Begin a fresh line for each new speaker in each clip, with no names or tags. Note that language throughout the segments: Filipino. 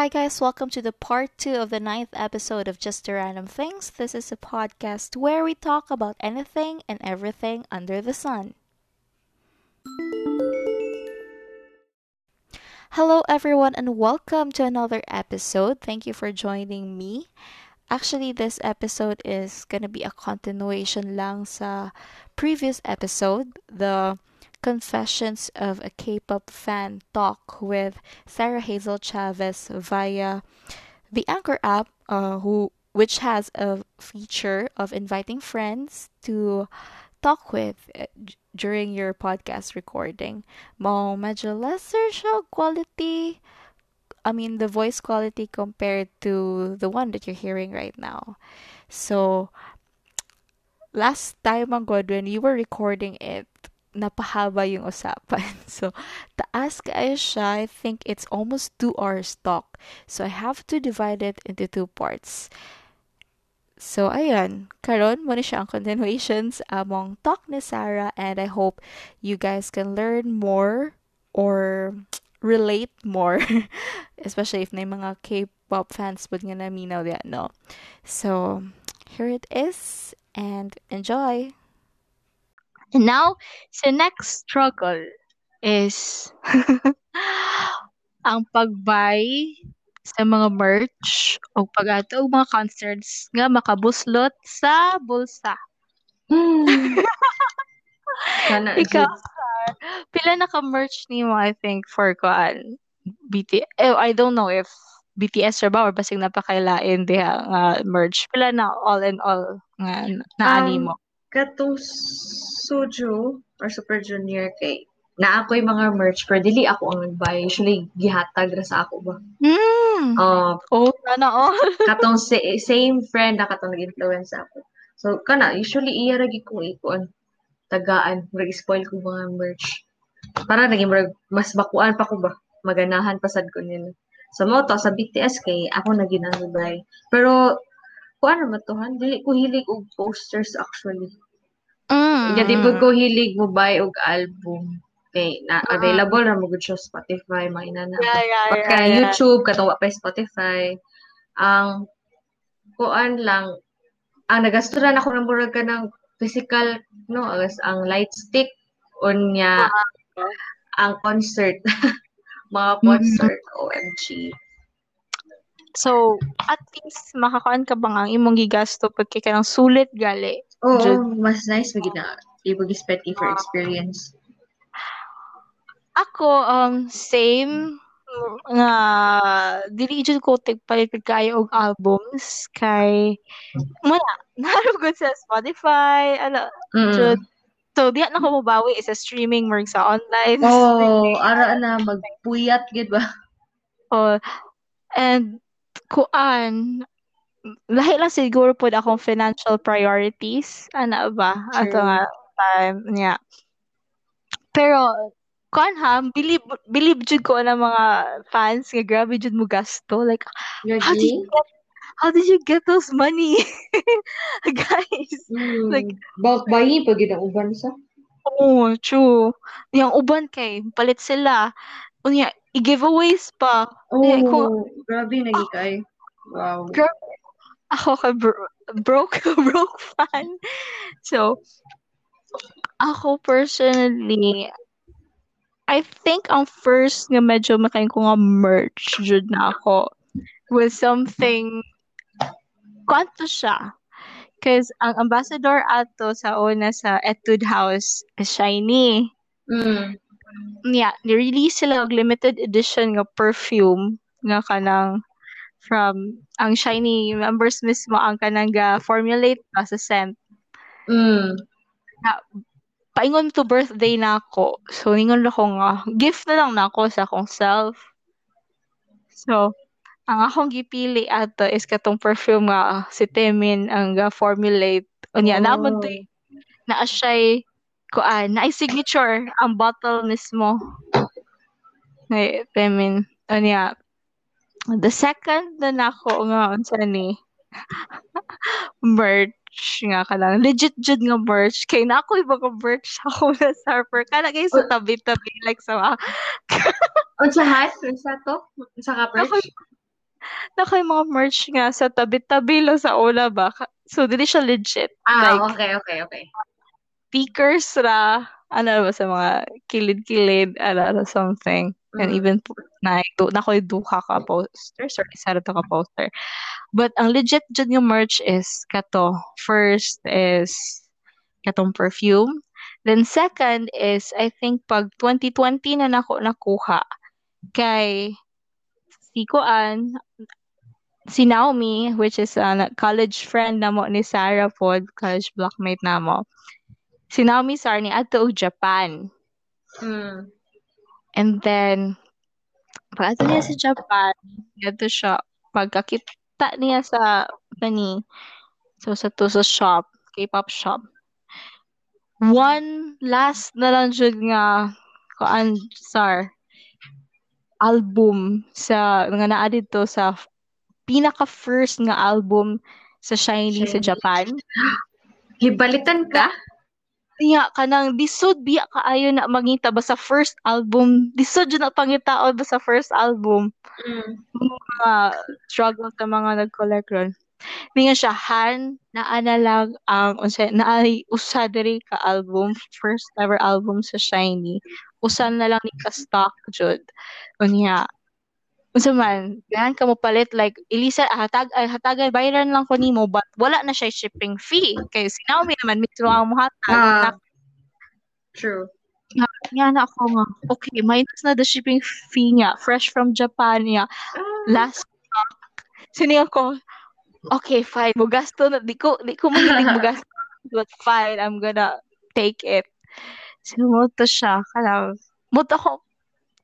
Hi, guys, welcome to the part two of the ninth episode of Just the Random Things. This is a podcast where we talk about anything and everything under the sun. Hello, everyone, and welcome to another episode. Thank you for joining me. Actually, this episode is gonna be a continuation lang sa previous episode, the Confessions of a K-pop fan talk with Sarah Hazel Chavez via the Anchor app, uh, who which has a feature of inviting friends to talk with uh, during your podcast recording. Mo lesser siya quality. I mean the voice quality compared to the one that you're hearing right now. So last time ang God when you were recording it, napahaba yung usapan. So, taas kaayo siya. I think it's almost two hours talk. So, I have to divide it into two parts. So, ayan. Karon mo na siya ang continuations among talk ni Sarah and I hope you guys can learn more or relate more. Especially if na mga K-pop fans pud nga naminaw diyan, no? So, here it is and enjoy! And now, the next struggle is ang pagbay sa mga merch o pag-ato og mga concerts nga makabuslot sa bulsa.
Hmm. Sana
Ikaw, Sar, pila na ka-merch nimo I think for kuan BT eh, I don't know if BTS ra ba or basig napakailain diha nga merch. Pila na all in all nga naani
Um,
mo?
Suju or Super Junior kay na ako'y mga merch pero dili ako ang nagbuy. Usually gihatag ra sa ako ba.
Mm.
Uh,
Oh, sana all.
katong sa- same friend na katong nag-influence ako. So kana usually iya ra gid ko ikuan tagaan, murag spoil ko mga merch. Para naging murag mas bakuan pa ko ba. Maganahan pa sad ko nila. So mo to sa BTS kay ako na ginangbay. Pero kuan to han, dili ko hilig og posters actually.
Mm.
Di ba ko hilig mo buy og album. Kay na
Mm.
available ra mo gud siya sa Spotify, mga ina na.
Yeah, yeah,
Pagka
yeah, yeah.
YouTube katong wa pa Spotify. Ang kuan lang ang nagasturan ako ng murag ka ng physical no as ang light stick unya ang concert mga
Mm.
concert OMG
So, at least makakuan ka bang ang imong gigasto pag kay kanang sulit gali.
Oo,
Jud.
mas nice magid na ibig spend for experience.
Ako um same nga dili jud ko tigpalit kayo og albums kay muna narugod sa Spotify ala
Mm.
jud so diha na ko mobawi sa streaming merg sa online
Oh, ara na magpuyat gid ba?
Oh, and kuan lahi lang siguro pod akong financial priorities. Ana ba? Ato nga time niya pero kuan ha believe believe jud ko na mga fans nga grabe jud mo gasto. Like how did you get how did you get those money? Guys
Mm.
Like-
bulk buying pag ang uban sa.
oh true. Yung uban kay palit sila. Unya i-giveaways pa
Oh,
Eh, kung-
grabe nagi kay. Wow.
Girl, ako ka bro- broke broke fan. So, ako personally, I think ang first nga medyo makain ko nga merch jud na ako was something kwanto siya. Cause ang ambassador ato sa una sa Etude House is Shiny.
Mm.
Yeah, ni-release sila og limited edition nga perfume nga kanang from ang Shiny members mismo ang kanang ga formulate pa sa scent.
Mm.
Paingon to birthday na ako. So ningon ako nga gift na lang na ako sa akong self. So ang akong gipili ato is katong perfume nga si Temin ang ga formulate. Unya
Oh.
naman to na siya'y kuan na signature ang bottle mismo. Ngay Temin. Unya the second na nako nga unsa ni merch nga kanang legit jud nga merch kay na ako iba ka merch ako na surfer kana guys sa tabi-tabi like sa
Unsa hat? Unsa to? Unsa ka fresh?
naka yung mga merch nga sa tabi-tabi lang sa una ba. Ka- So, dili siya legit.
Ah,
Like,
okay, okay, okay.
Stickers ra, ano ba sa mga kilid-kilid, ano, something. And
Mm.
even na, na ko duha ka posters or isa ra to ka poster. But ang legit dyan yung merch is kato. First is katong perfume. Then second is, I think pag 2020 na nako nakuha kay si Kuan, si Naomi, which is a college friend na mo ni Sarah pod, college blockmate na mo. Si Naomi Sar ni ato og Japan.
Mm.
And then, pag niya sa Japan, ato siya, pagkakita niya sa, kani, so sa to sa shop, K-pop shop, one last na lang jud nga, kuan, sar, album sa, nga naa dito sa pinaka-first nga album sa Shiny sa
Shiny.
Japan.
Gibalitan ka?
Niya, kanang disod biya kaayo na mangita ba sa first album. Disod na pangitaon ba sa first album.
Mm.
Mga struggle sa mga nag-collect ron. Nga siya, Han, naana lang ang, unsa, naay usa diri ka album, first ever album sa Shiny. Usan na lang ni ka-stock, jud. Unya, unsa man, gahan ka mo palit, like, ilisa, hatag, ay, hatagan, bayaran lang ko nimo, but wala na siya shipping fee. Kaya si Naomi naman, mismo ang muhatag.
Ah. True.
Nga na ako nga, okay, minus na the shipping fee niya, fresh from Japan niya,
Ah.
last stock. Sini ako, okay, fine, mugasto na, di ko, di ko mahilig mugasto, but fine, I'm gonna take it. Sinumoto siya, kanang, muto ako,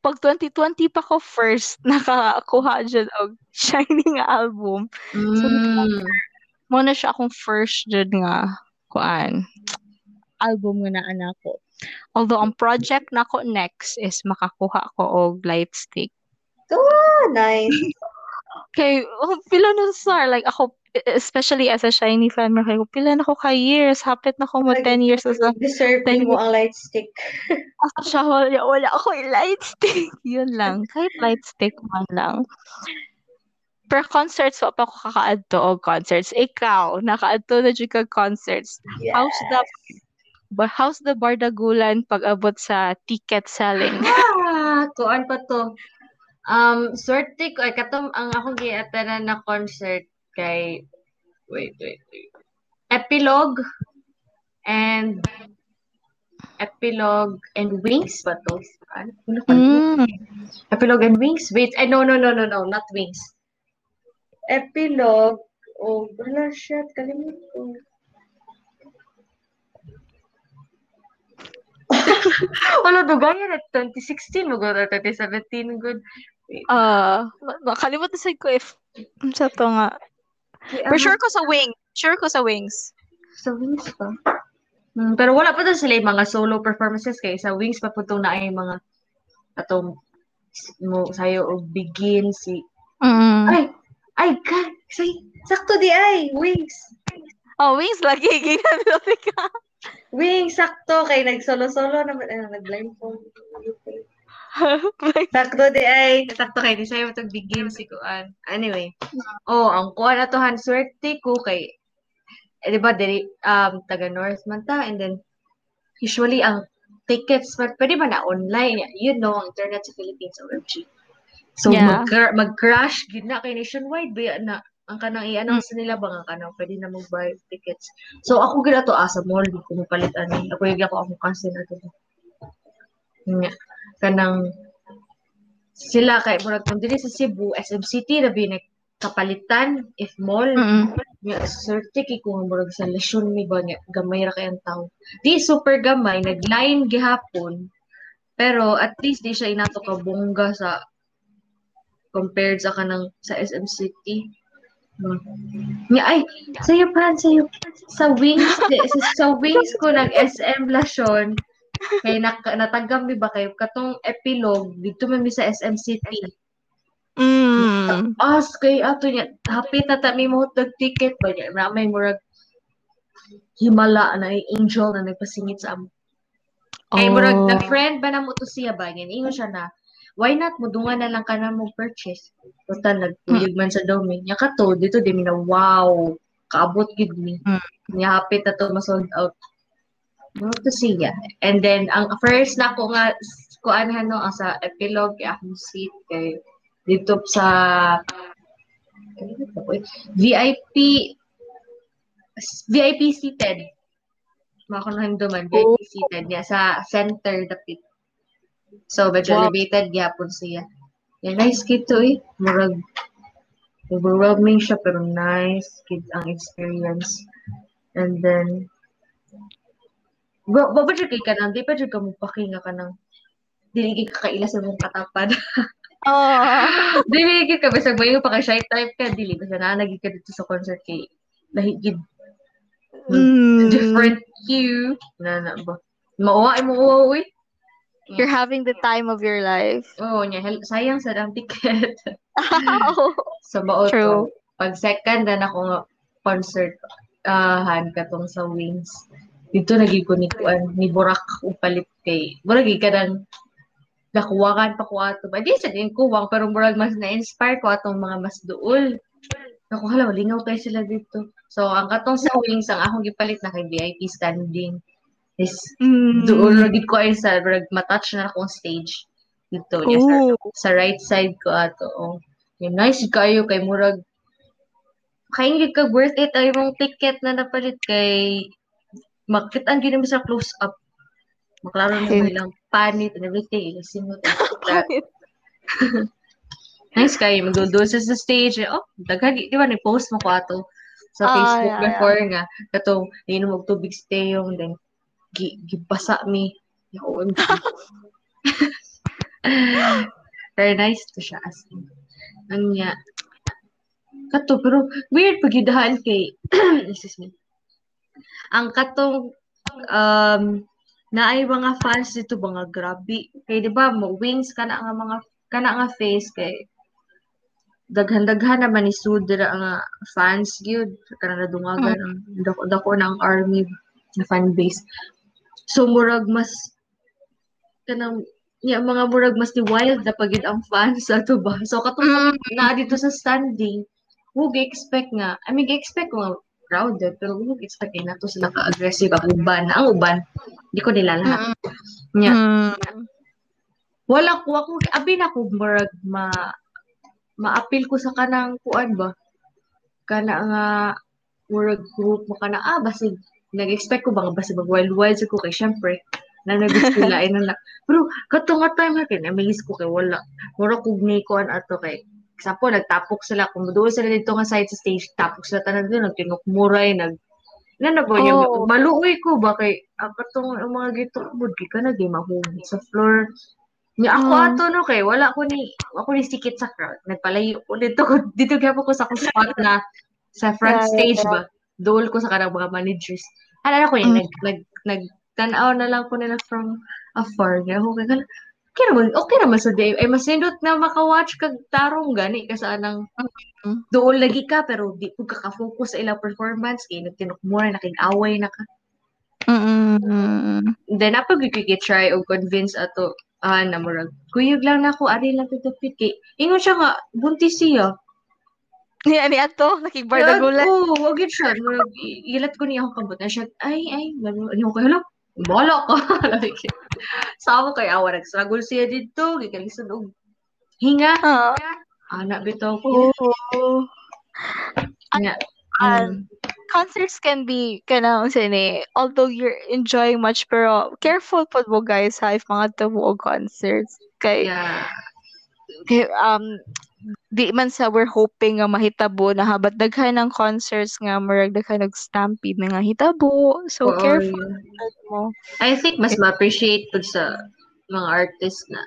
pag 2020 pa ko first, nakakuha dyan og Shining album.
Mm.
Mo na siya akong first dyan nga, kuan, album nga na anak ko. Although, ang project na ko next is makakuha ko og light stick.
Oh, nice.
Kay, oh, pila na sar, like ako, especially as a shiny fan, kay pila na ko ka years, hapit na ko mo 10 years as a,
Deserve
Then
mo ang light stick.
as a siya, wala, wala ako yung light stick. Yun lang, kahit light stick man lang. Per concerts, wa pa ako kakaadto og concerts. Ikaw, nakaadto na dyan ka concerts. How's the, ba- how's the Bardagulan pag abot sa ticket selling?
Ah, kuan pa to. Um, swerte ko, ay katong ang akong giatanan na concert kay, wait, wait, wait. Epilogue and Epilogue and Wings ba to?
Mm.
Epilogue and Wings? Wait, ay, no, no, no, no, no, not Wings. Epilogue, oh, wala, shit, kalimut ko. Wala, dugaya na 2016, mo good, or 2017, good.
Ah, uh, makalimot na sad ko if, sa to nga. For sure ko sa wing. Sure ko sa wings.
Sa Wings pa. Hmm, pero wala pa doon sila yung mga solo performances kay sa Wings pa po itong na ay mga atong mo sayo og begin si
Mm.
ay ay god say sakto di ay Wings
Oh, wings lagi. Ginagawa ka.
Wings sakto kay nag solo solo naman ay nag-blindfold sakto di ay sakto kay di sayo itong begin si kuan. Anyway. Oh ang kuan atohan swerte ko kay eh, di ba diri um taga North man ta and then usually ang tickets but pwede ba na online? You know ang internet sa Philippines OMG so
Yeah.
mag mag-crash gid na kay nationwide ba na ang kanang i-announce nila ba nga kanang pwede na mag-buy tickets. So ako gid ato asa mall di ko mapalit ani. Ako yung ako ako cancel na to. Nga kanang sila kay murag kung dili sa Cebu SM City rabi kapalitan if mall.
Mm.
nga swerte kay kung murag sa lesyon mi ba nga gamay ra kay ang tao di super gamay nagline gihapon pero at least di siya inato ka bongga sa compared sa kanang sa SM City Hmm. Ay sayo pa sayo. Sa wings sa, sa wings ko nag SM Lasyon kay nak natagam mi ba? Kayo katong epilogue dito man mi sa SM City
Mm.
as kay ato niya hapit na ta mi mo ticket ba niya? Na may murag himala na ay angel na nagpasingit sa amo. Kay murag
Oh.
the friend ba na mo to siya ba? Niya ingon siya na why not? Mudungan na lang ka na mo purchase. Basta nagpuyog man sa domain nya ka to dito di mi na wow kaabot gid mi.
Mm.
nya hapit na to ma-sold out mo to siya and then ang first na ko nga kuan no ang sa epilogue kay akong seat kay dito sa ano? VIP VIP seated makakunahan duman VIP
Oh.
seated niya sa center dapit so medyo
Wow.
elevated gyapon siya yeah, nice kid to eh murag overwhelming siya pero nice kid ang experience and then Ba ba ba jud kay kanang di pa ka mo pakinga ka nang dili gid ka kaila sa mong katapad.
Oh.
dili gid ka bisag mayo pa ka shy type ka dili basta na nagig ka dito sa concert kay lahi gid
Mm.
different hue na na ba. Mauwa mo uy.
You're having the time of your life.
Oh, nya hel- sayang sa dang ticket.
Oh.
so mao
True.
Pag second na ako concert ah han katong sa Wings. Dito nagig ko ni kuan ni Burak upalit kay. Murag gid kanang nakuwakan pa ko ato. Ba di sa din kuwang pero murag mas na-inspire ko atong mga mas duol. Ako hala lingaw kay sila dito. So ang katong sa Wings ang akong gipalit na kay VIP standing. Is
Mm.
duol na gid ko ay sa matouch na akong stage dito niya sa sa right side ko ato. Oh. Yung nice kayo kay murag kay hindi ka worth it ay mong ticket na napalit kay makitaan gyud mo sa close up. Maklaro na mo
Hey.
ilang panit and everything. Ilasimot and nice kayo magdudul sa stage. Oh, daghan di ba ni-post mo ko ato sa
Ah,
Facebook
yeah,
before nga katong inom og tubig stayong then gi, gibasa mi. Yaon. Very nice to siya as in. Ang niya. Kato, pero weird pagidahan kay, excuse me. Ang katong, um, naay mga fans dito mga grabe. Kay di ba mo wings kana nga mga kana nga face kay daghan-daghan naman ni Sudra nga fans gyud kana nadungagan ang dako dako na ang army na fan base. So murag mas kanang ya mga murag mas ni wild na pagid ang fans ato ba. So katong
Mm.
na dito sa standing, huwag expect nga. I mean, expect ko nga crowded, pero huwag expect eh, na to sila ka-aggressive ang uban. Ang uban, di ko nila lahat. Nya,
Mm.
wala ko, ako, abi na ko, murag, ma, ma-appeal ko sa kanang kuan ba? Kana nga, murag group mo kana, ah, basig, nag-expect ko ba nga basig mag-wild-wild sa ko kay syempre, na ay na Pero, kato nga time natin, amaze ko kay wala. Murag kog ni kuan ato kay, Example, nagtapok sila. Kung doon sila dito nga side sa stage, tapok sila tanan doon, nagtinukmuray, nag... Ano na ba?
Oh.
Maluoy ko ba kay ang katong ang mga gito bud ka na di mahugit sa floor. Niya ako
Mm.
ato no kay wala ko ni ako ni sikit sa crowd. Nagpalayo ko dito ko dito gyapon ko sa akong spot na sa front
Yeah,
stage
yeah.
ba. Dool ko sa kanang mga managers. Alala ko yung
Mm.
nag nag nag tanaw na lang ko nila from afar. Kaya ako kaya okay naman, okay naman sa day. Ay, mas nindot na makawatch kag tarong gani kasi anang
Mm.
doon lagi ka pero di ko kaka-focus sa ilang performance kay nagtinukmura nakig-away na ka.
Mm.
Then napag try o convince ato ah na murag kuyog lang na ako ari lang fit kay ingon siya nga buntis siya.
Ni ani ato nakigbarda gulat.
Oo, wag yun siya. Murag, ilat ko niya akong kabot na siya. Ay, ay. Ano ko, hello? Bala ka. like, Sama kay awa, nag-struggle siya dito. Gikalisan og hinga.
Ah.
Anak bitaw ko.
Oh.
Nga.
Um, concerts can be kanang sini although you're enjoying much pero careful pod mo guys ha if mga og concerts kay,
Yeah.
kay um di man sa we're hoping nga mahitabo na ha but daghan ng concerts nga murag daghan nag stampede na nga hitabo. So
Oo,
careful pod mo.
I think mas ma-appreciate po sa mga artist na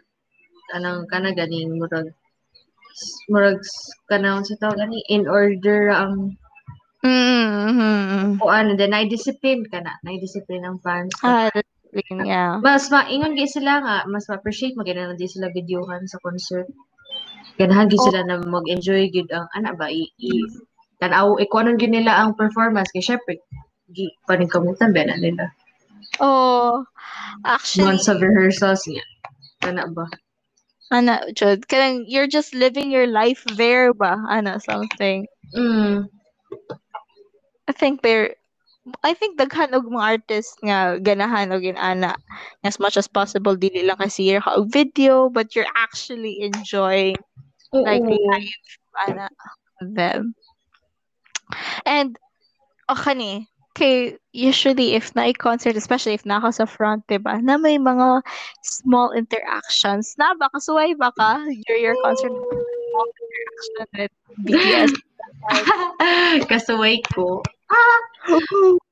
kanang kana ganing murag murag kanang sa tawag gani in order ang
mm-hmm.
kuan then na discipline kana na discipline ang fans
ah yeah.
Mas maingon gyud sila nga mas ma-appreciate magina na di sila videohan sa concert ganahan gyud sila na mag-enjoy gyud ang ana ba i, i tanaw ikuanon gyud nila ang performance kay syempre gi paningkamutan ba na nila
oh actually
months of rehearsals niya kana ba
Ana, Jud, kanang you're just living your life there ba? Ana, something.
Mm.
I think they're I think daghan og mga artist nga ganahan og ana as much as possible dili lang kasi ka og video but you're actually enjoying like
Oo.
life ana them. And o kani kay usually if na concert especially if na ako sa front diba na may mga small interactions na ba kasuway ba ka your your concert small interaction with BTS
Kasuway ko. Ah!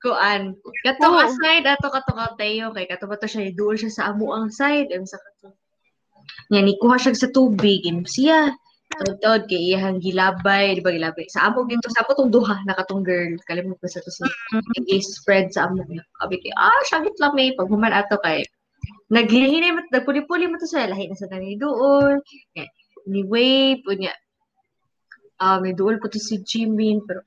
Kuan. Katong
Oo.
aside ato kato tayo kay kato ba to siya duol siya sa amo ang side em sa kato. Nya ni kuha siya sa tubig siya. Tod kay iyang gilabay, di ba gilabay. Sa amo gito sa amo tong duha na katong girl. Kalimot ko sa to si i-spread sa amo niya. Abi kay ah syagit lang may paghuman ato kay naglihinay mo nagpuli-puli mo to sa lahi na sa tani. Nya, Ni wave unya. Ah, may duol po to si Jimin pero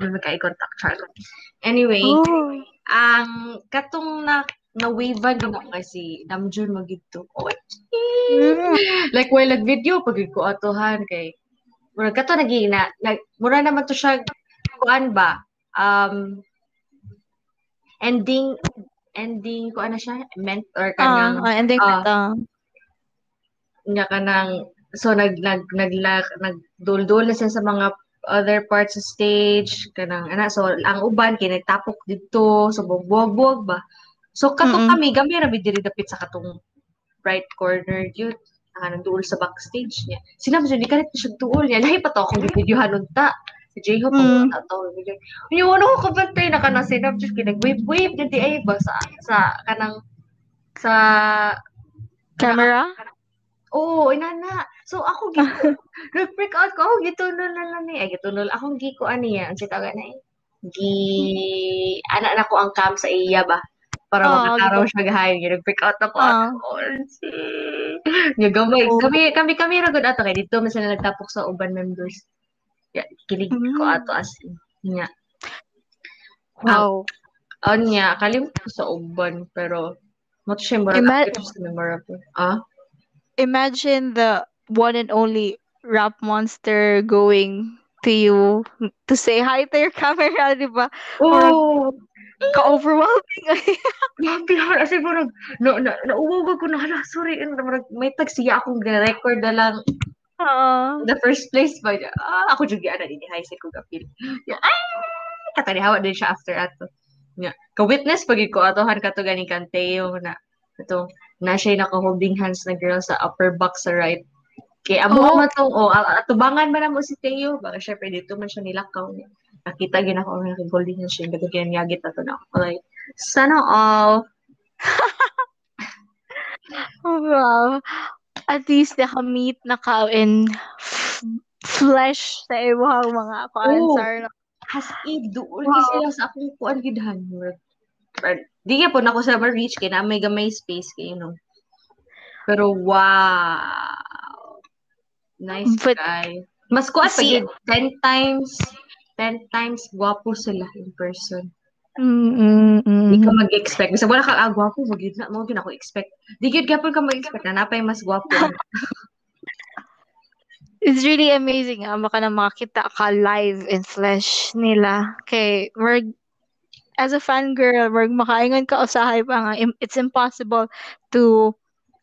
ano nagka-contact Charlotte. Anyway,
Oh.
ang katong na na-wavean din ako kasi Namjoon magito. Oh,
Mm.
like while nag-video pag ko atohan kay mura kato naging na, nag mura naman to siya kuan ba um ending ending ko ano siya meant or
Ah,
kanang
ah, ending
ah,
ito.
nya kanang so nag nag nag nagduldul na siya sa mga other parts sa stage kanang ana so ang uban kay nagtapok dito so buwag-buwag ba so katong
Mm-mm.
kami gamay ra bid diri dapit sa katong right corner yun nga nanduol sa backstage niya sinabi siya di ka rin siya duol niya lahi pa to akong gipidyohan unta si J-Hope
Mm.
ang video yung ano ko kabantay na kanang sinap just kinag wave wave na di ay ba sa sa kanang sa
Camera?
Oo, inana. So ako gito, nag-freak out ko. Ako gitunol na lang ni. Ay, gitunol. Akong gi ko ani yan. Ang sitaga na eh. Gi, anak na ko ang cam sa iya ba? Para
Oo,
makakaraw
gito.
siya gahay. Yung nag-freak out ako.
Ah.
Orsi. Yung gamay.
Oo.
Kami, kami, kami ragod ato. Kaya dito man sila nagtapok sa uban members. Ya, kilig ko
Mm.
ato as niya.
Wow.
On niya, kalimut ko sa uban. Pero, mo to siya
Ima-
memorable. memorable. Ah?
Imagine the one and only rap monster going to you to say hi to your camera, di ba? Murag
Oo.
Ka-overwhelming.
Grabe ha, kasi parang, na, na, nauwag ko na, hala, sorry, may tagsiya akong record na lang in the first place ba, ah, ako juga na din, high ko gapil. Ya, ay, katanihawa din siya after ato. Ya, ka-witness pag ko atohan ka to ganing kanteo na, ito, na siya naka-holding hands na girl sa upper box sa right. Kaya amo
Oo.
man tong, oh, atubangan man na mo si Teo, baka syempre dito man siya nilakaw niya. Nakita gina ko ang holding hands siya, gagawin niya gita to na. Like, sana all.
Oh, wow. At least naka-meet na ka in f- flesh sa ibang mga
Oo.
ko-answer. no?
As in, doon
Wow.
sila sa akong kuan gidhan. Di ka po na ako sa reach kay na may gamay space kay no. Pero wow. Nice
But,
guy. Mas kuan pa
see,
yun, 10 times 10 times gwapo sila in person.
mm, mm,
Di ka mag-expect. Basta wala ka, ah, gwapo, mag na, mo din ako expect. Di gyud gapon ka mag-expect na napay mas gwapo.
It's really amazing ah, baka na makita ka live in flesh nila. Kay, we're, as a fangirl, we're makaingon ka usahay pa nga, it's impossible to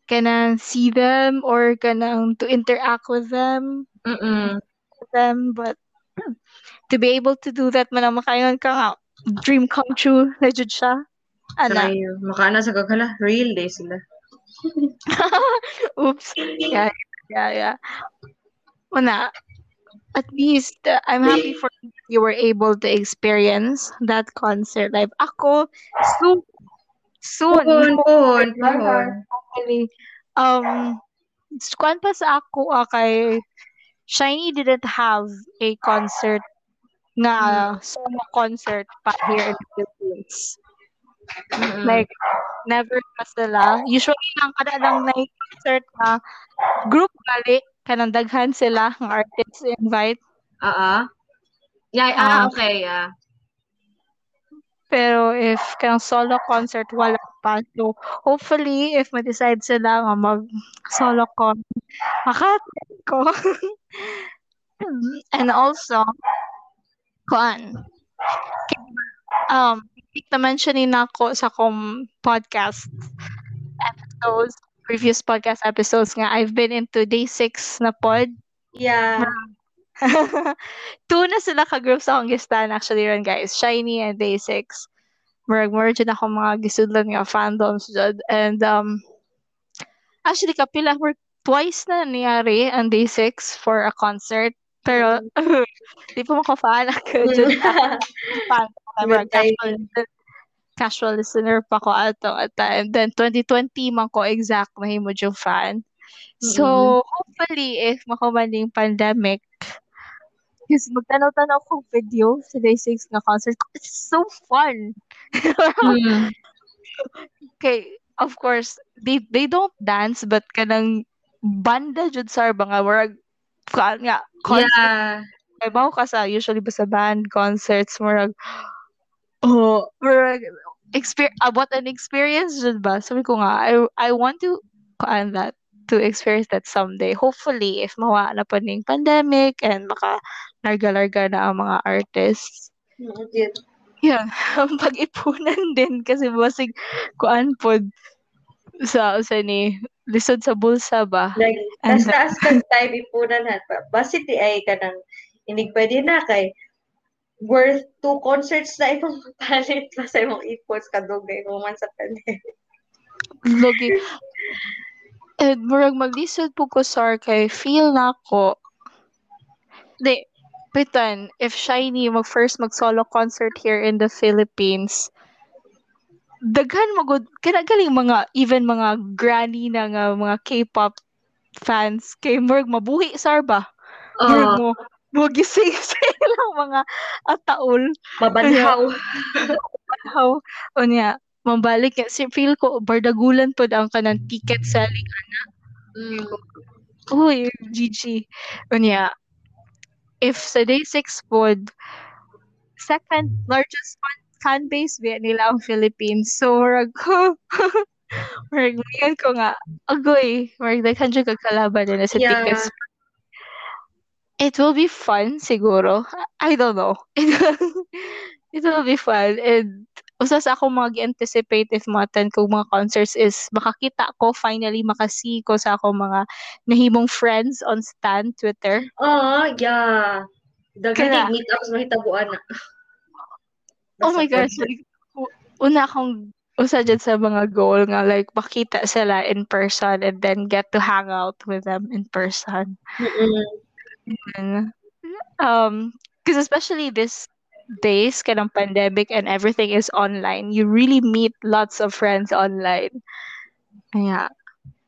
kanang see them or kanang to interact with them,
Mm-mm.
them but to be able to do that man ang makaingon ka nga, dream come true na jud siya. Ana.
Try. Makana sa kagala, real day sila.
Oops. Yeah, yeah, yeah. Una, at least uh, I'm happy for you were able to experience that concert live. Ako, soon, soon,
pohon.
actually, um, kuan pa sa ako ah, kay Shiny didn't have a concert nga solo concert pa here in the Philippines.
Mm-mm.
Like, never pa sila. Usually lang kada lang na concert na group gali kanang daghan sila ng artists invite.
Ah, ah. Yeah, ah,
Ah,
okay, ah.
pero if kanang solo concert wala pa. So, hopefully, if ma-decide sila nga mag-solo ko, maka-attend ko. And also, kuan, um, na-mentionin ako sa kong podcast episodes, previous podcast episodes nga, I've been into day 6 na pod.
Yeah.
Two na sila ka-group sa akong gistan actually ron guys. Shiny and Day 6. Murag merge na ako mga gisudlan nga fandoms dyan. And um, actually kapila work twice na nangyari ang Day 6 for a concert. Pero di pa maka-fan ako dyan. fan. Murag casual, casual listener pa ko ato at and then 2020 man ko exact mahimo yung fan. So,
Mm-mm.
hopefully, if makumaling pandemic, Yes, magtanaw-tanaw kong video sa Day 6 na concert ko. It's so fun.
Mm.
okay, of course, they they don't dance but kanang banda jud sa mga murag ka nga concert
Yeah.
yeah. Ibaw ka sa usually ba sa band concerts murag oh murag exper about an experience jud ba sabi ko nga I I want to kuan that to experience that someday. Hopefully, if mawa na pa ning pandemic and maka larga-larga na ang mga artists.
Mm, yun.
Yun, pag-ipunan din kasi basig kuan pod sa sa ni lisod sa bulsa ba.
Like, tas taas kang time ipunan ha. Basi ti ay ka nang inig pwede na kay worth two concerts na imong palit pa sa imong ipos kadugay mo man sa pandemic.
Logi. And murag maglisod po ko sar kay feel na ko. Di, pitan, if Shiny mag first mag solo concert here in the Philippines, daghan magud kana galing mga even mga granny na nga mga K-pop fans kay murag mabuhi sar ba murag
Oh,
mo mo gising sa ilang mga ataol
mabanhaw.
how unya mabalik ya si feel ko bardagulan pod ang kanang ticket selling
Mm.
Uy, GG. Unya, if sa day 6 pod, second largest fan, fan base ba nila ang Philippines. So, marag ko, ngayon ko nga, agoy, marag daghan dyan kagkalaban na sa
Yeah.
tickets. It will be fun, siguro. I don't know. It will be fun. And usa sa akong mga anticipate if ma-attend ko mga concerts is makakita ko, finally makasi ko sa akong mga nahimong friends on Stan Twitter.
Oh, yeah. Daghan meet ups mahitabuan na.
Oh my gosh, like, una akong usa dyan sa mga goal nga like makita sila in person and then get to hang out with them in person.
Mm-mm.
And, um, because especially this days kanang pandemic and everything is online, you really meet lots of friends online. Kaya,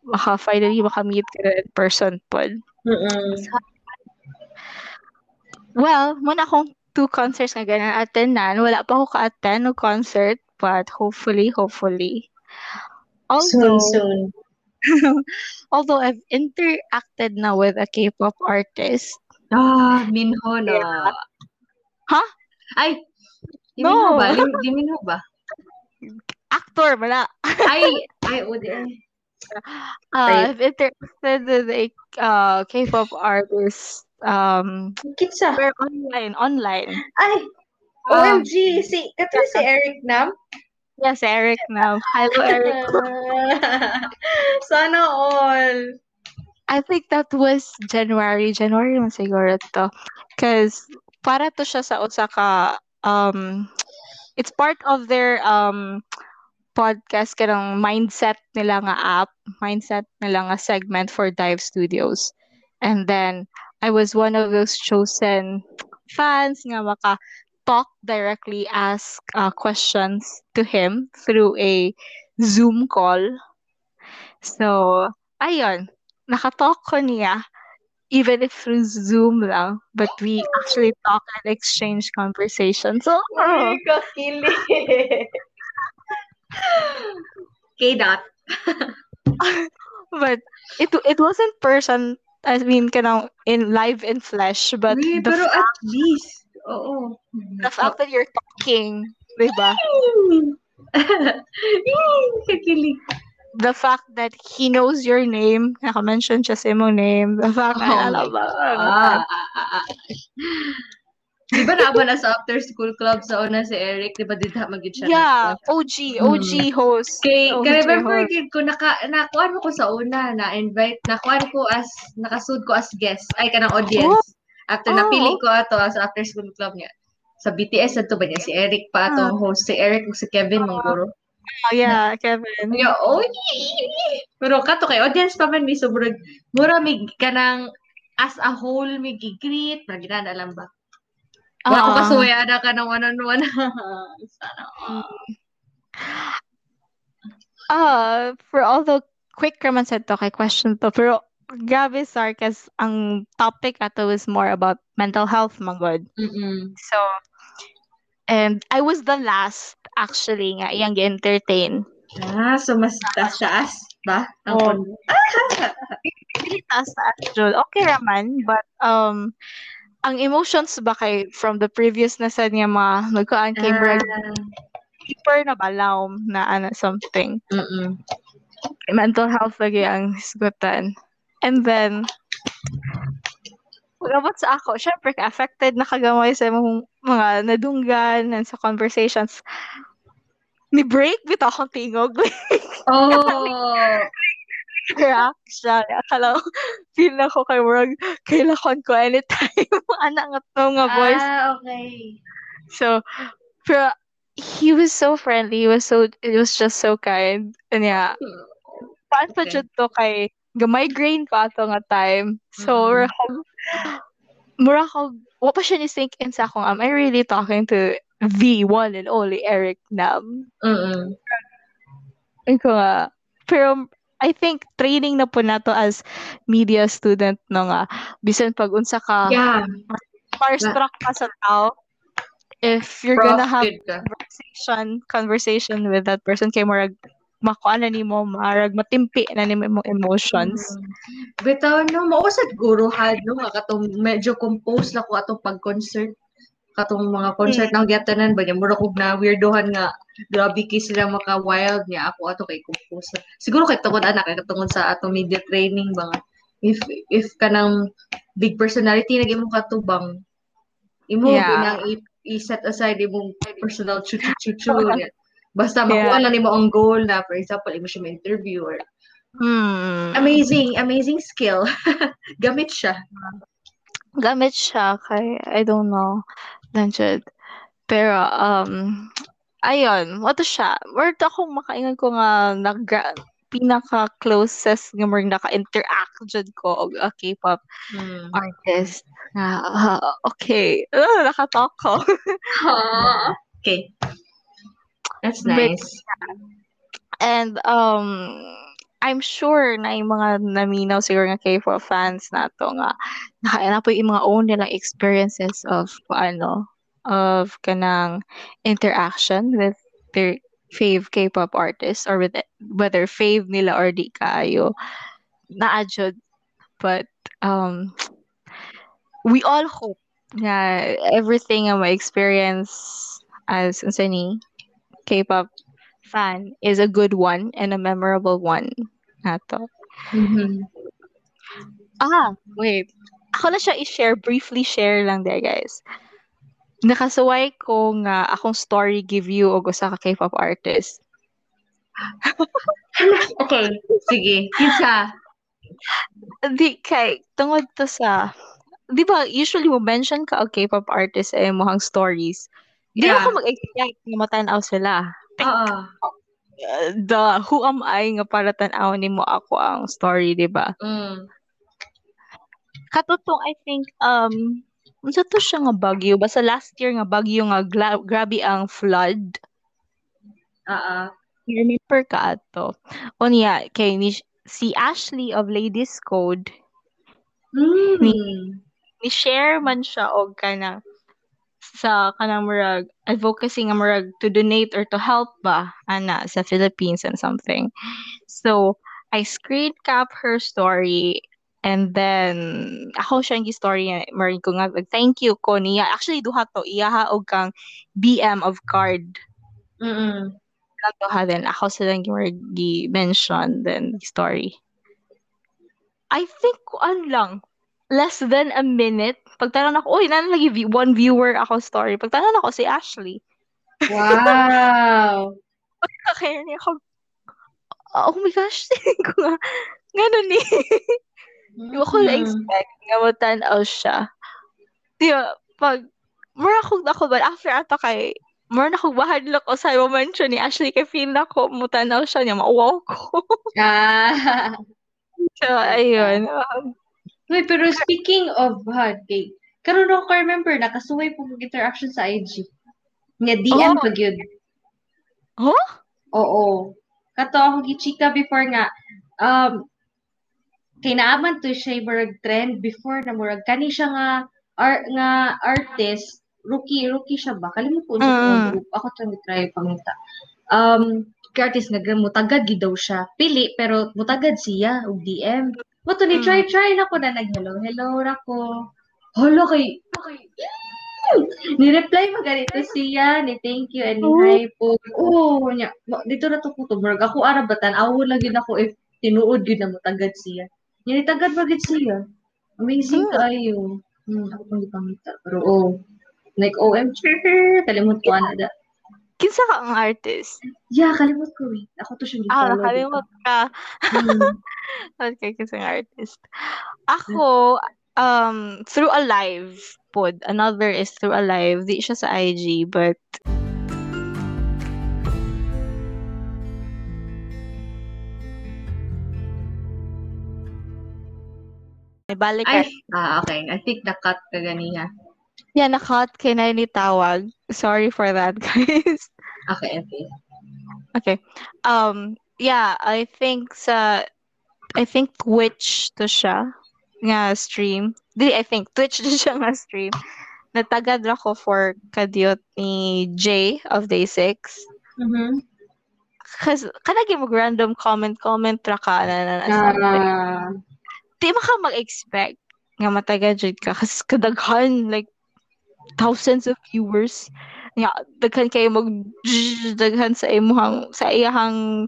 maka finally maka-meet ka in person pod. Well, muna akong two concerts nga ganun attendan. Wala pa ako ka-attend ng concert, but hopefully, hopefully.
Soon,
Although,
soon.
although I've interacted na with a K-pop artist.
Ah, Minho na.
Huh?
Ay, di
No.
Ba? Di, ba?
Actor, wala.
Ay, ay, o di.
Uh, I've interacted with a uh, K-pop artist. Um,
Kitsa.
we're online, online.
Ay,
Um,
OMG, si, kato si Eric Nam.
yes, Eric now. Hello, Eric.
Sana all.
I think that was January. January man siguro to. Because para to siya sa Osaka, um, it's part of their um, podcast kanang mindset nila nga app, mindset nila nga segment for Dive Studios. And then, I was one of those chosen fans nga maka talk directly, ask uh, questions to him through a Zoom call. So, ayun, nakatalk ko niya even if through Zoom lang, but we actually talk and exchange conversation. So, oh,
kakilig. K-dot.
but it it wasn't person I mean kanang in live in flesh but
Uy,
the fact,
at least. Oo.
the fact that you're talking, 'di ba?
Kakilig.
The fact that he knows your name, naka-mention siya sa imong name. The fact na,
Oh
alam
my
ba?
God. Di ba naaba na sa after school club sa una si Eric? Di ba dito magid siya?
Yeah? OG, OG host.
Kay,
OG
kay remember
host.
ko naka nakuan mo ko sa una na invite nakuan ko as nakasud ko as guest ay kanang audience. After
Oh.
napili ko ato sa after school club niya. Sa BTS ato ba niya si Eric pa ato ang host si Eric ug si Kevin Mangguro.
Oh, yeah, Kevin.
Yo, oh, Pero kato kay audience pa man mi so murag mura mi kanang as a whole mi gigreet, na ginana lang ba? Wa ko
Ah.
kasuya na ka ng one-on-one. Sana.
Ah, for all the quick naman sa to kay question to, pero grabe sarkas ang topic ato is more about mental health magod.
Mm-mm.
So, and I was the last actually nga iyang gi-entertain.
Ah, so mas taas-taas ba? Ang
Oh. Dili taas taas jud. Okay raman, but um ang emotions ba kay from the previous na sad nga mga nagkaan kay
Ah,
deeper na balaw na ano something.
mm-mm.
mental health lagi ang hisgutan. And then, pagabot sa ako, syempre, affected na kagamay sa mga, mga nadunggan and sa conversations. Ni break bitaw akong tingog.
Oh,
reaction. Akala ko, feel na ko kay Murag, kailangan ko anytime. Anak nga to nga voice.
ah, okay.
So, pero, he was so friendly. He was so, it was just so kind. And yeah, Paano pa
Okay.
to kay ga-migraine pa ato nga time. So,
Mm.
mura ko, mura ko, wa pa siya ni sink in sa akong, am I really talking to the one and only Eric Nam?
Mm-mm.
Ko nga. Pero, I think training na po nato as media student no nga bisan pag unsa ka
Yeah,
starstruck ka sa tao if you're
prof,
gonna have conversation conversation with that person kay murag makuha na nimo marag matimpi na nimo imong emotions
Mm. Bitaw no, mausad guro had no nga katong medyo compose na ko atong pag-concert katong mga concert na gyatanan ba niya mura kog na weirdohan nga grabe kay sila maka wild niya ako ato kay na. siguro kay tungod anak kay tungod sa atong media training ba nga if if kanang big personality nag imong katubang imo
Yeah.
binang i- i-set aside imong personal chu chu chu chu basta
Yeah.
makuha lang nimo ang goal na for example imo siya ma-interview or
Hmm.
Amazing, amazing skill. Gamit siya.
gamit siya kay I don't know nandiyan pero um ayun what siya word ako makaingan ko nga nag pinaka closest nga more naka-interact jud ko og a K-pop
Mm.
artist ah, okay uh, nakatalk ko
Okay. That's
But-
nice.
And um I'm sure na yung mga naminaw siguro nga K-pop fans nato nga nakaana po yung mga own nilang experiences of ano of kanang interaction with their fave K-pop artists or with whether fave nila or di kayo na but um we all hope na everything nga ma-experience as unsa ni K-pop fan is a good one and a memorable one nato.
Mhm.
Ah, wait. Ako na siya i-share, briefly share lang there, guys. Nakasuway ko nga akong story give you og usa ka K-pop artist.
Okay. Sige. Kinsa?
Di kay tungod to sa Di ba usually mo mention ka og K-pop artist sa imong stories. Di
Yeah.
ako mag-expect nga matanaw sila.
Oo.
Uh, the who am I nga para tan-aw nimo ako ang story, di ba?
Mm.
katutong I think um unsa to siya nga bagyo basta last year nga bagyo nga gla- grabe ang flood
Oo.
remember ka ato unya kay ni si Ashley of Ladies Code
Mm.
ni share man siya og kanang sa kanang murag advocacy nga murag to donate or to help ba ana sa Philippines and something so I screen cap her story and then ako siya yung story nga murag ko nga thank you ko niya actually duha to iyaha og kang BM of card
Mm.
duha din. Ako silang gi-mention then story. I think kuan lang less than a minute. Pagtanong ako, uy, nana lagi view- one viewer ako story. Pagtanong ako si Ashley.
Wow!
Kaya niya ako, oh my gosh, ko nga, ganun eh. Di ko
Mm.
na-expect nga matanaw siya. Di ba, pag, mura akong ako ba, after ato kay, mura na akong bahadlok ko sa mention ni Ashley kay feel na ko, mutanaw siya niya, mauwaw ko.
Ah.
so, ayun.
Wait, pero speaking of cake, karon ako remember nakasuway po kong interaction sa IG. Nga DM
Oh.
pag yun.
Huh?
Oo. Kato ako gichika before nga um kay naaman to siya murag trend before na murag kani siya nga ar, nga artist rookie rookie siya ba kalimut ko
mm.
group ako to try pangita um artist nga mutagad gid daw siya pili pero mutagad siya og DM mo to ni
Mm.
try try na ko na nag hello hello ra ko Hala kay Ni-reply mo ganito siya, ni thank you, and ni
Oh.
hi po. Oo, nya. ma- Dito na to ko to, ako arabatan, awo lang yun ako if tinuod yun na mo tagad siya. Yan, tagad mo siya. Amazing
Hmm.
kayo. Hmm, ako pang ipangita. Pero oh, like OMG, kalimut ko ana da.
Kinsa ka ang artist?
Yeah, kalimut ko eh. Ako to siya
Ah, nakalimot ka.
Hmm.
Okay, kinsa ang artist. Ako, um, through a live pod. Another is through a live. Di siya sa IG, but may balik ka.
Ay, ah, okay. I think na-cut ka ganiya.
Yeah, nakat kay na ni tawag. Sorry for that, guys.
Okay, okay.
Okay. Um, yeah, I think sa I think Twitch to siya nga stream. Di, I think Twitch to siya nga stream. Natagad ra ko for kadyot ni Jay of Day 6.
Mhm.
Kasi kanagi mag random comment comment ra ka na, na, na something.
Ah,
Di mo ka mag-expect nga matagad jud ka kasi kadaghan like thousands of viewers. Nga daghan kayo mag daghan sa imong sa iyahang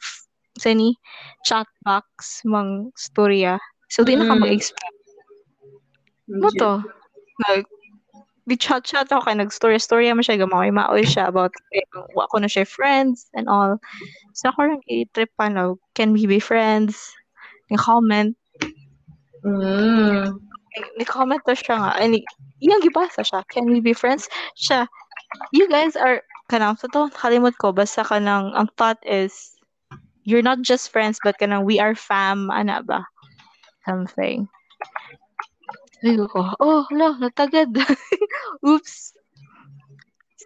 sa ni chat box mang storya. So di na ka
Mm.
mag-expect mo to. Like di chat chat ako kay nag-story story mo siya gamay maoy siya about eh, wa ko na siya friends and all. So ako lang i-trip pa na can we be friends? Yung comment
Mm.
ni comment to siya nga and iyang gibasa siya can we be friends siya you guys are kanang sa to kalimot ko basta kanang ang thought is you're not just friends but kanang we are fam ana ba something Sabi ko, oh, lo, natagad. Oops.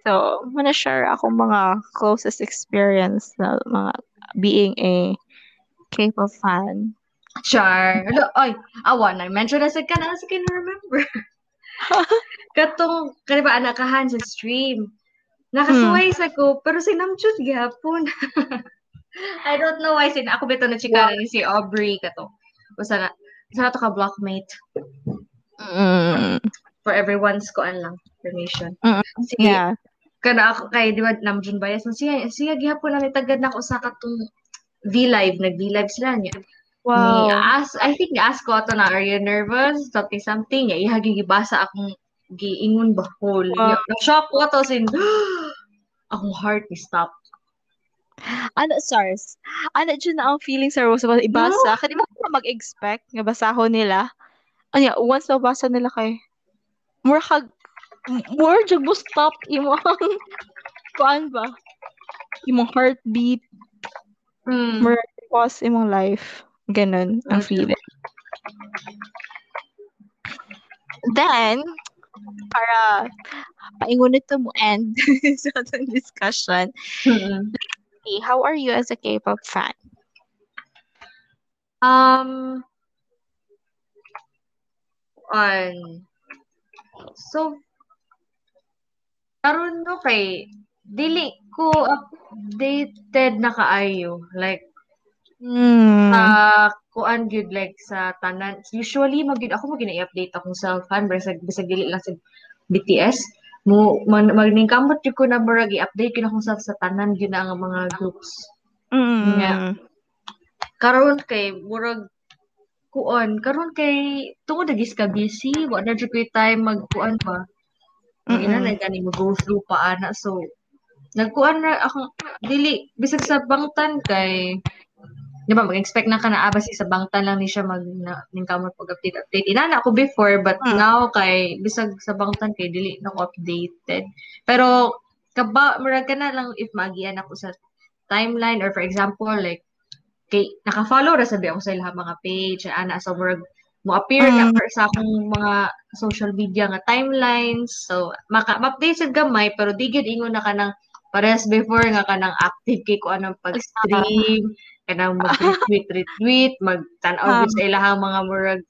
So, muna share ako mga closest experience na mga being a K-pop fan.
Char. Hello, ay, awa na. Mention na sa ka na sa remember. Katong, kaya ba, anakahan sa stream. Nakasuway sa ko, pero si Namjoon gihapon. I don't know why sin ako bito na chika ni si Aubrey kato. Usa na sa to ka blockmate
Mm,
for everyone's koan lang information.
Mm,
Si
yeah.
kana ako kay di ba Namjoon Bias na siya siya gihapon na tagad na ko sa katong V live nag V live sila niya. Ni
Wow.
as I think ni ask ko ato na are you nervous something something ya iha gigibasa akong giingon ba whole.
Wow.
Na shock ko ato sin akong heart ni stop.
Ano, SARS? Ano dyan na ang feeling sa Rose ba ibasa? Kasi di mo ka mag-expect nga basahon nila. Ano once nabasa nila kay more kag more jud mo stop imong kuan ba? Imong heartbeat,
Mm.
more pause imong life. Ganun ang
Mm.
feeling. Then, para paingon ito mo end sa atong discussion. Hey, how are you as a K-pop fan?
Um, on, so, karon no kay, dili ko updated na kaayo. Like,
Hmm.
sa kuan gyud like sa tanan. Usually, magyud ako mo gina-update akong self fan, bisag, bisag dili lang sa BTS. mo man, magning kamot yun ko na murag i-update ko na kung sa, tanan na ang mga groups.
Mm.
Yeah. Karon kay murag kuon karon kay tungod nagis ka busy wa na jud time magkuan pa mm ina na gani mo go through pa ana so nagkuan na ako dili bisag sa bangtan kay di ba mag-expect na ka na abas sa bangtan lang ni siya mag na, ning kamot pag update update ina na ako before but
Mm.
now kay bisag sa bangtan kay dili na ko updated pero kaba murag ka na lang if magian ako sa timeline or for example like kay naka-follow ra sabi ako sa ilang mga page ana so murag mo appear na
Mm.
for sa akong mga social media nga timelines so maka ma-update sad gamay pero di gyud ingon na kanang parehas before nga kanang active kay ko anong pag-stream kanang mag-retweet retweet mag-tan-aw gyud sa ilahang mga murag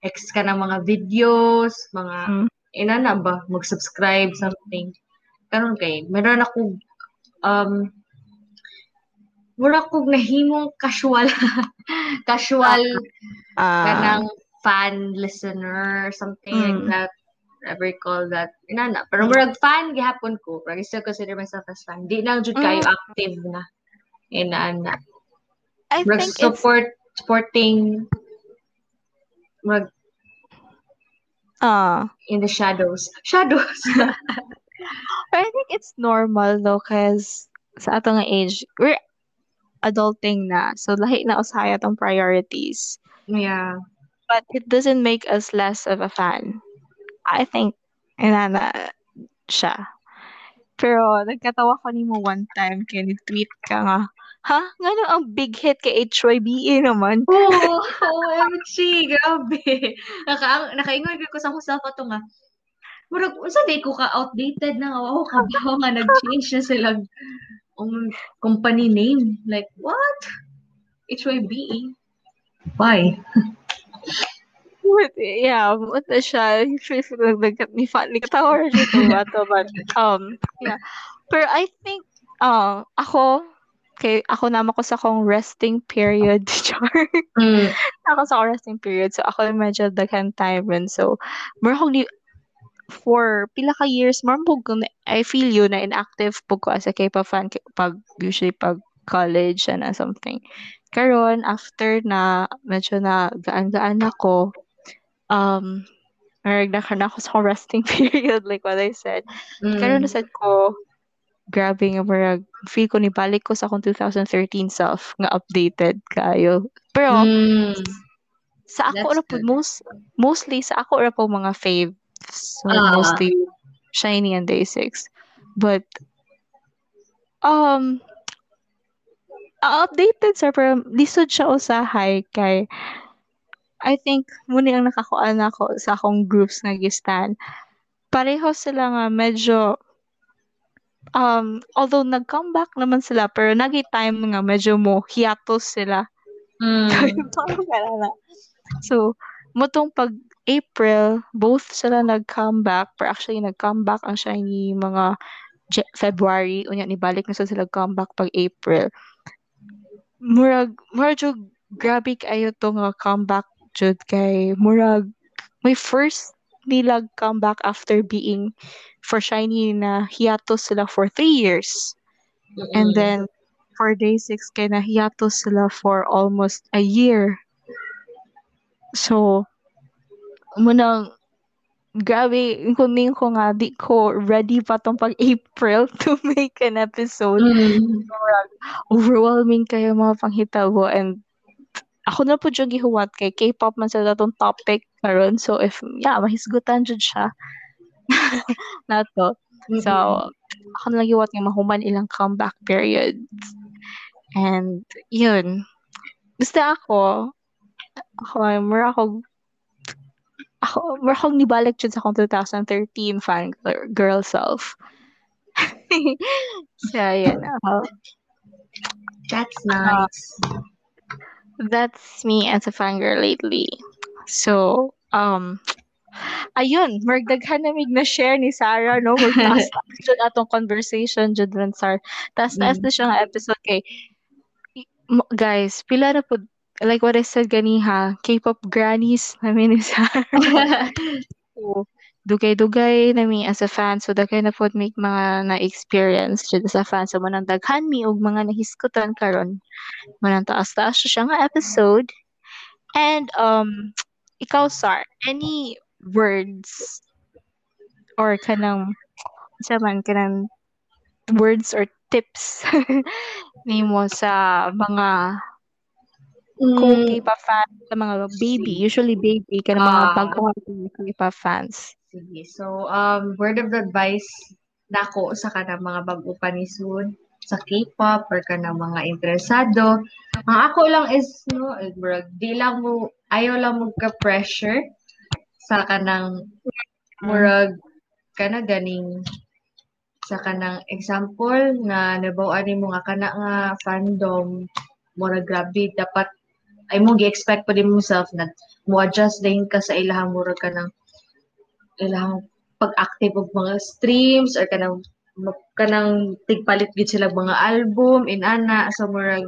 ex ka ng mga videos mga
Mm.
ina na ba mag-subscribe something karon kay meron ako um mura kog nahimong casual casual
Ah.
kanang fan listener something like
Mm.
that you call that. Inana pero murag fan gihapon ko. Pero I still consider myself as fan. Di lang jud kayo
Mm.
active na. Inana
I
murag
think it's
support supporting. Murag
uh
in the shadows. Shadows.
I think it's normal though cause sa ato nga age we're adulting na. So lahi na usaya tong priorities.
Yeah.
But it doesn't make us less of a fan I think inana siya pero nagkatawa ko nimo one time kay ni-tweet ka nga ha ngano ang big hit kay HYBE naman
Oo, oh, OMG, grabe. Naka, nakaingon ko sa akong self ato nga. Murag, unsa di ko ka outdated na nga, wow, kabaw nga, nag-change na sila um, company name. Like, what? HYBE? Why?
Yeah, what na siya. Usually, sila nag ni fan ni katawa rin siya to bato, but, um, yeah. Pero I think, uh, ako, kay ako naman ko sa akong resting period, char.
Mm.
ako sa akong resting period, so ako medyo daghan time rin. So, more akong ni, for pila ka years, more po, I feel you na inactive po ko as a K-pop fan, pag, usually pag college and something. Karon after na medyo na gaan-gaan ako, um, Marag na na ako sa resting period, like what I said. Karon
Mm.
na said ko, grabe nga marag, feel ko ni balik ko sa akong 2013 self nga updated kayo. Pero,
Mm.
sa ako ra po, most, mostly sa ako ra po mga faves. So,
Ah.
mostly Shiny and Day 6. But, um, updated sir, pero lisod siya usahay kay I think muna ang nakakuan ako sa akong groups nga gistan. Pareho sila nga medyo um although nag-comeback naman sila pero nagi time nga medyo mo hiatus sila.
Mm.
So motong pag April, both sila nag-comeback, pero actually nag-comeback ang shiny mga Je- February, unya ni balik na sila comeback pag April. Murag, murag grabe kayo to nga comeback jud kay murag may first nilag comeback after being for shiny na hiatus sila for three years. And
Mm.
then for day six kay na hiatus sila for almost a year. So, munang grabe, kuning ko nga, di ko ready pa tong pag April to make an episode.
Mm.
Overwhelming kayo mga panghitabo and ako na po dyan gihuwat kay K-pop man sa datong topic karon so if yeah mahisgutan jud siya. Na to. So ako na lang gihuwat nga mahuman ilang comeback period and yun. Basta ako ako mura ako ako mura akong nibalik jud sa akong 2013 fan gir- girl self. So yun ako.
That's nice.
That's me as a fangirl lately. So, um, ayun, maragdaghan na mig na share ni Sarah, no? Magtaas jud atong conversation jud ron sar. Tas taas
Mm.
na siya nga episode kay guys, pila na po like what I said ganiha, K-pop grannies namin ni Sarah. So, dugay-dugay na mi as a fan. So daghay na pod make mga na-experience jud sa fan. So manang daghan mi og mga nahiskutan karon. Manang taas-taas siya nga episode. And um ikaw Sar any words or kanang sa man kanang words or tips nimo sa mga kung
Mm,
K-pop fans sa mga baby usually baby kanang mga
ah,
baguhan K-pop fans
sige. So, um, word of advice nako sa kanang mga bago pa ni Soon sa K-pop or kanang mga interesado. Ang ako lang is no, murag, di lang mo ayaw lang mo ka pressure sa kanang
mm.
murag kana ganing sa kanang example nga nabaw-an nimo nga kana nga fandom murag grabe dapat ay mo gi-expect pa din mo self na mo adjust din ka sa ilahang murag kanang ilahang pag-active og mga streams or kanang kanang tigpalit gid sila mga album inana so murag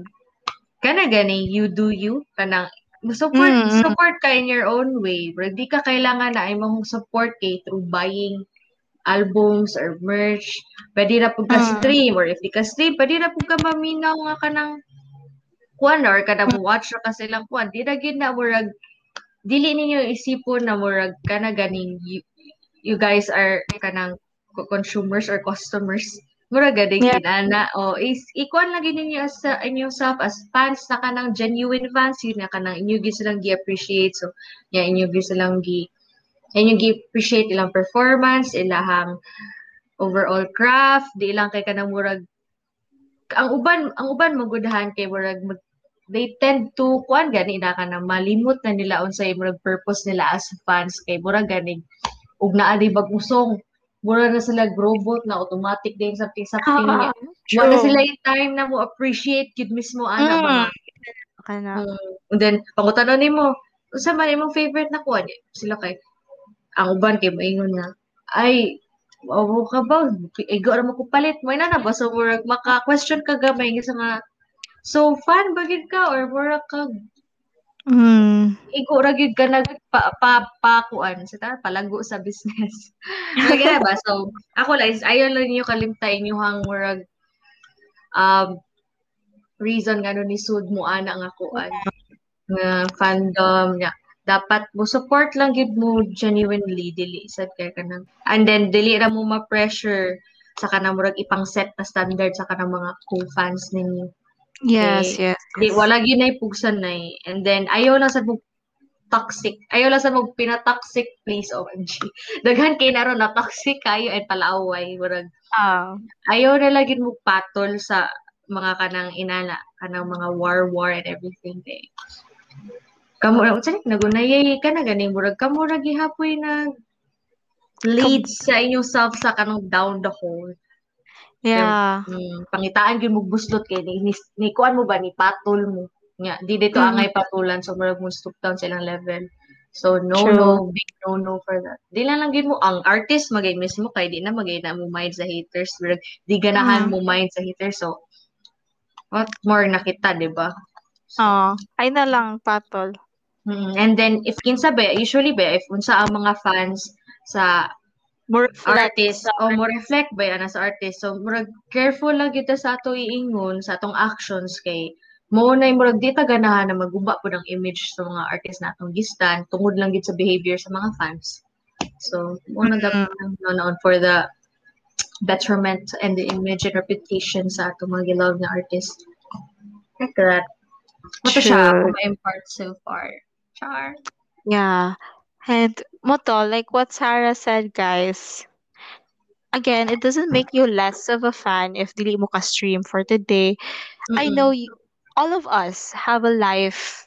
kana gani you do you kanang support
Mm, mm.
support ka in your own way bro di ka kailangan na imong support kay through buying albums or merch pwede na pud ka
Mm.
stream or if di ka stream pwede na pud ka maminaw nga kanang kuan or kada mo watch ra ka silang kuan di na gid na murag dili ninyo isipon na murag kana ganing you, guys are kanang co- consumers or customers murag ganing
Yeah.
inana o is ikuan lagi ninyo as sa inyong self as fans na kanang genuine fans yun na kanang inyo gid silang gi-appreciate so yeah inyo gid silang gi inyo gi-appreciate ilang performance ilahang overall craft di lang kay kanang murag ang uban ang uban magudahan kay murag mag, they tend to kuan gani na ka na malimot na nila unsay murag purpose nila as fans kay murag gani ug naa di bagusong mura na sila robot na automatic din something something niya Wa na sila yung time na mo appreciate yun mismo ana
Mm.
mga
Kana.
Mm, and then pangutanon nimo unsa man imong favorite na kuan sila kay ang uban kay maingon na ay Awo ka ba? Igo ra mo ko palit. May na na ba? So, murag maka-question ka gamay nga sa mga So, fan ba gid ka or mura ka
Mm.
igo ra gid ka nag pa, pa, pa kuan sa ta palago sa business. Mga ba? So, ako lang is ayaw lang niyo kalimtay niyo hang murag um reason nga no ni sud mo ana nga kuan nga fandom niya dapat mo support lang gid mo genuinely dili sad kay kanang and then dili ra mo ma-pressure sa kanang murag ipang set na standard sa kanang mga co-fans ninyo
Yes,
Eh,
yes.
Di, wala ginay pugsan na eh. And then, ayaw lang sa mong toxic. Ayaw lang sa mong pinatoxic please, OMG. Daghan kay naron na toxic kayo at palaaway. Murag,
Ah.
ayaw na lagi mo patol sa mga kanang inana, kanang mga war-war and everything. Eh. Kamu, saan nagunayay ka na ganing murag, kamu na gihapoy na lead sa inyong self sa kanang down the hole.
Yeah.
Mm, pangitaan gyud mo buslot kay ni, ni, ni kuan mo ba ni patol mo. Nya, di dito
Mm.
angay patulan so murag mo stoop down sa ilang level. So no
True.
no big no no for that. Di lang lang gyud mo ang artist magay mismo kay di na magay na mo mind sa haters. Murag di ganahan
Mm.
mo mind sa haters so what more nakita, di ba? So,
Ah. Ay na lang, patol.
mm, and then if kinsa ba usually ba if unsa ang mga fans sa
More
artist. o mo reflect ba yan sa artist? So murag careful lang kita sa ato iingon sa atong actions kay mo na murag di ta ganahan na maguba po ng image sa mga artist na atong gistan tungod lang gid sa behavior sa mga fans. So mo na mm noon for the betterment and the image and reputation sa atong mga gilawag na artist. Like that. Mata siya
True.
ako ma-impart so far. Char.
Yeah. And moto, like what Sarah said, guys. Again, it doesn't make you less of a fan if dili mo ka stream for today. I know you, all of us have a life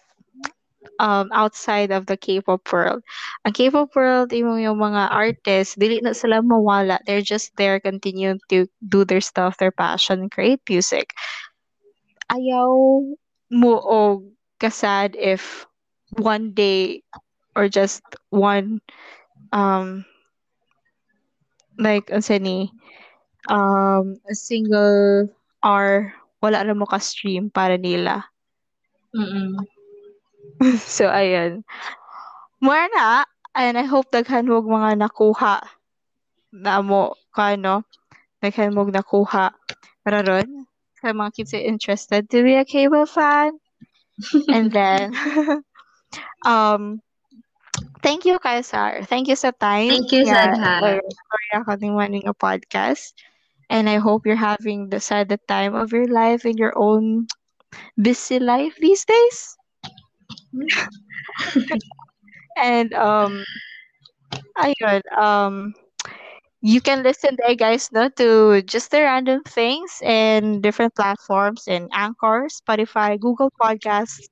um outside of the K-pop world. Ang K-pop world, yung, yung mga artists, dili na sila mawala. They're just there continuing to do their stuff, their passion, create music. Ayaw mo og kasad if one day or just one um like unsa ni um a single hour wala na mo ka stream para nila.
Mm-mm.
so ayun. More na And I hope daghan mo mga nakuha na mo kano daghan mo nakuha para ron sa mga kids interested to be a cable fan. And then um thank you Kaisar. Thank you sa time.
Thank you, Sadha.
Or, sorry ako ng morning a podcast. And I hope you're having the saddest time of your life in your own busy life these days. and um ayun, um you can listen there guys no to just the random things in different platforms in Anchor, Spotify, Google Podcasts,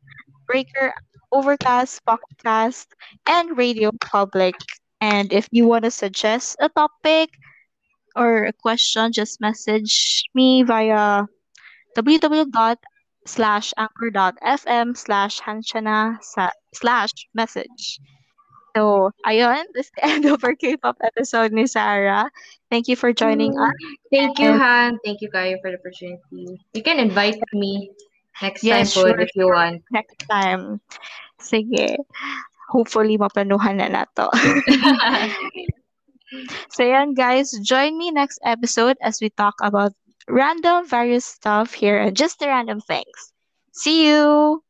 Breaker, Overcast, Podcast, and Radio Public. And if you want to suggest a topic or a question, just message me via www.anchor.fm slash hanchana slash message. So, ayun, this is the end of our K-pop episode ni Sarah. Thank you for joining mm. us.
Thank you, Han. Thank you, Kayo, for the opportunity. You can invite me next
Yes,
time po
sure,
if you want.
Next time. Sige. Hopefully, maplanuhan na nato. so, yan, guys. Join me next episode as we talk about random various stuff here and just the random things. See you!